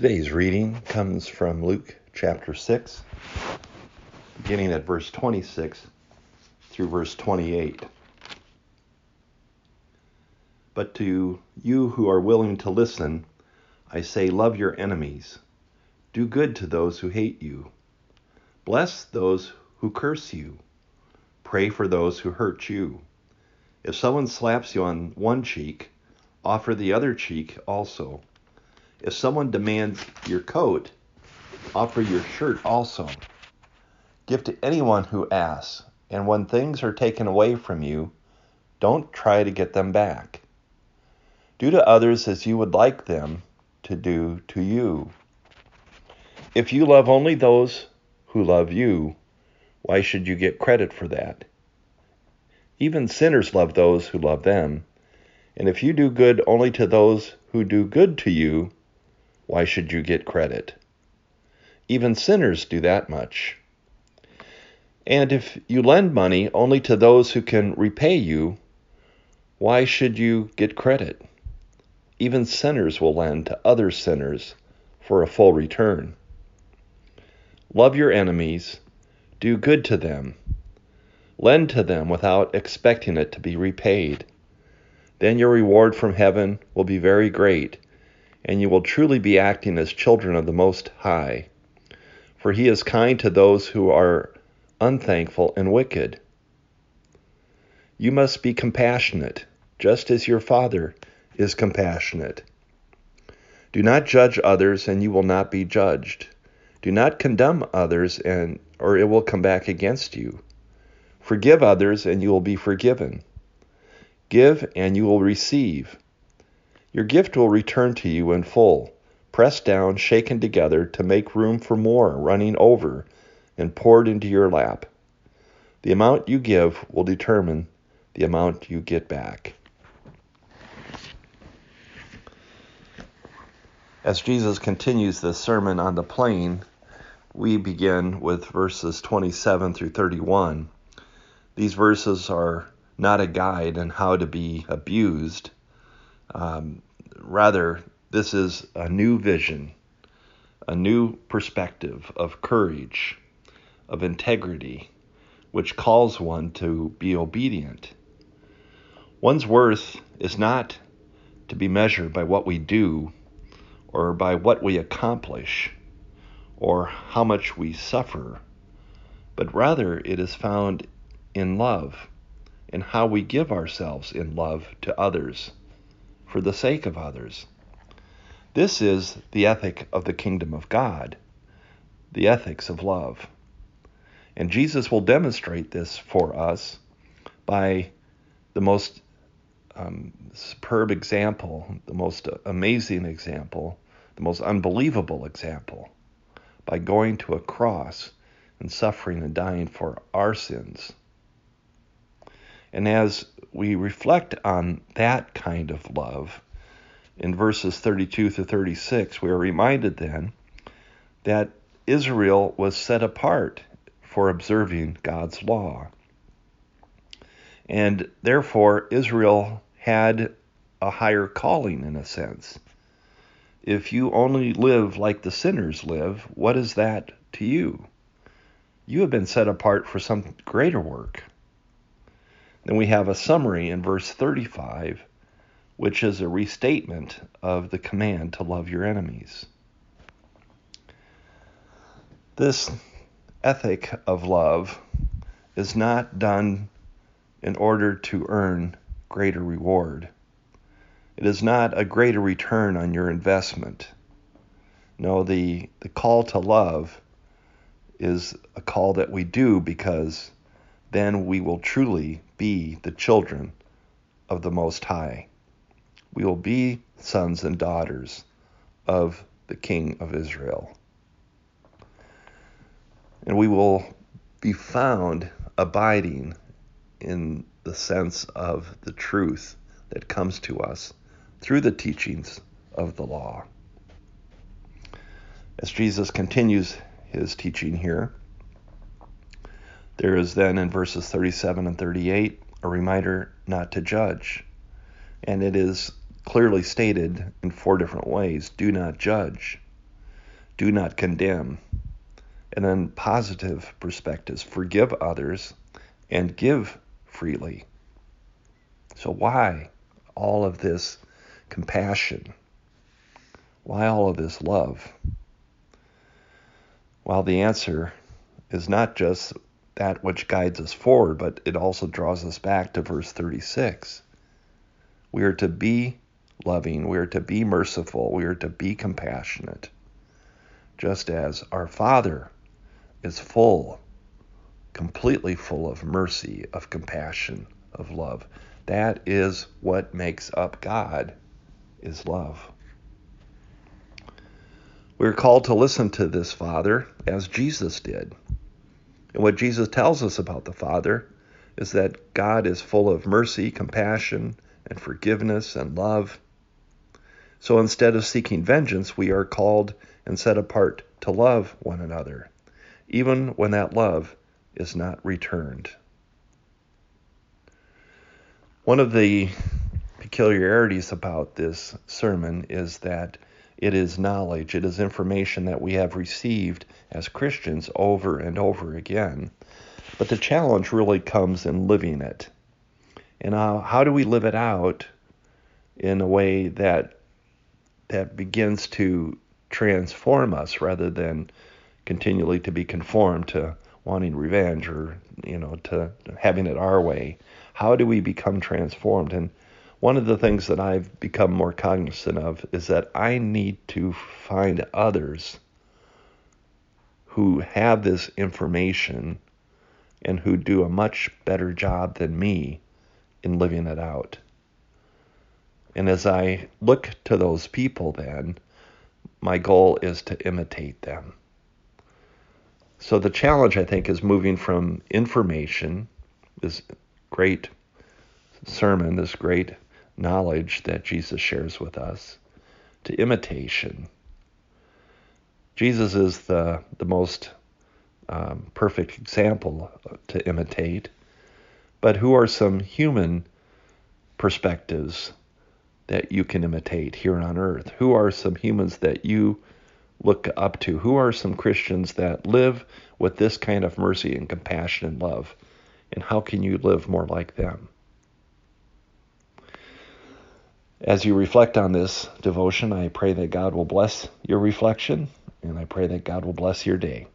Today's reading comes from Luke chapter 6, beginning at verse 26 through verse 28. But to you who are willing to listen, I say, love your enemies, do good to those who hate you, bless those who curse you, pray for those who hurt you. If someone slaps you on one cheek, offer the other cheek also. If someone demands your coat, offer your shirt also. Give to anyone who asks, and when things are taken away from you, don't try to get them back. Do to others as you would like them to do to you. If you love only those who love you, why should you get credit for that? Even sinners love those who love them. And if you do good only to those who do good to you, why should you get credit? Even sinners do that much. And if you lend money only to those who can repay you, why should you get credit? Even sinners will lend to other sinners for a full return. Love your enemies, do good to them, lend to them without expecting it to be repaid. Then your reward from heaven will be very great and you will truly be acting as children of the Most High. For he is kind to those who are unthankful and wicked. You must be compassionate, just as your Father is compassionate. Do not judge others, and you will not be judged. Do not condemn others, and or it will come back against you. Forgive others, and you will be forgiven. Give, and you will receive your gift will return to you in full, pressed down, shaken together to make room for more, running over, and poured into your lap. The amount you give will determine the amount you get back. As Jesus continues this sermon on the plain, we begin with verses 27 through 31. These verses are not a guide on how to be abused, um, rather, this is a new vision, a new perspective of courage, of integrity, which calls one to be obedient. One's worth is not to be measured by what we do or by what we accomplish or how much we suffer, but rather it is found in love, in how we give ourselves in love to others for the sake of others. This is the ethic of the kingdom of God, the ethics of love. And Jesus will demonstrate this for us by the most um, superb example, the most amazing example, the most unbelievable example, by going to a cross and suffering and dying for our sins. And as we reflect on that kind of love in verses 32 to 36, we are reminded then that Israel was set apart for observing God's law. And therefore, Israel had a higher calling in a sense. If you only live like the sinners live, what is that to you? You have been set apart for some greater work. Then we have a summary in verse 35, which is a restatement of the command to love your enemies. This ethic of love is not done in order to earn greater reward. It is not a greater return on your investment. No, the, the call to love is a call that we do because then we will truly be the children of the Most High. We will be sons and daughters of the King of Israel. And we will be found abiding in the sense of the truth that comes to us through the teachings of the law. As Jesus continues his teaching here, there is then in verses 37 and 38 a reminder not to judge. And it is clearly stated in four different ways do not judge. do not condemn. And then positive perspectives forgive others and give freely. So, why all of this compassion? Why all of this love? Well, the answer is not just that which guides us forward, but it also draws us back to verse 36. We are to be loving, we are to be merciful, we are to be compassionate, just as our Father is full, completely full of mercy, of compassion, of love. That is what makes up God, is love. We're called to listen to this Father as Jesus did. And what Jesus tells us about the Father is that God is full of mercy, compassion, and forgiveness and love. So instead of seeking vengeance, we are called and set apart to love one another, even when that love is not returned. One of the peculiarities about this sermon is that it is knowledge, it is information that we have received as Christians over and over again. But the challenge really comes in living it. And how, how do we live it out in a way that that begins to transform us rather than continually to be conformed to wanting revenge or you know to having it our way how do we become transformed and one of the things that I've become more cognizant of is that I need to find others who have this information and who do a much better job than me in living it out. And as I look to those people, then, my goal is to imitate them. So the challenge, I think, is moving from information, this great sermon, this great knowledge that Jesus shares with us, to imitation. Jesus is the, the most um, perfect example to imitate, but who are some human perspectives that you can imitate here on earth? Who are some humans that you look up to? Who are some Christians that live with this kind of mercy and compassion and love? And how can you live more like them? As you reflect on this devotion, I pray that God will bless your reflection and I pray that God will bless your day.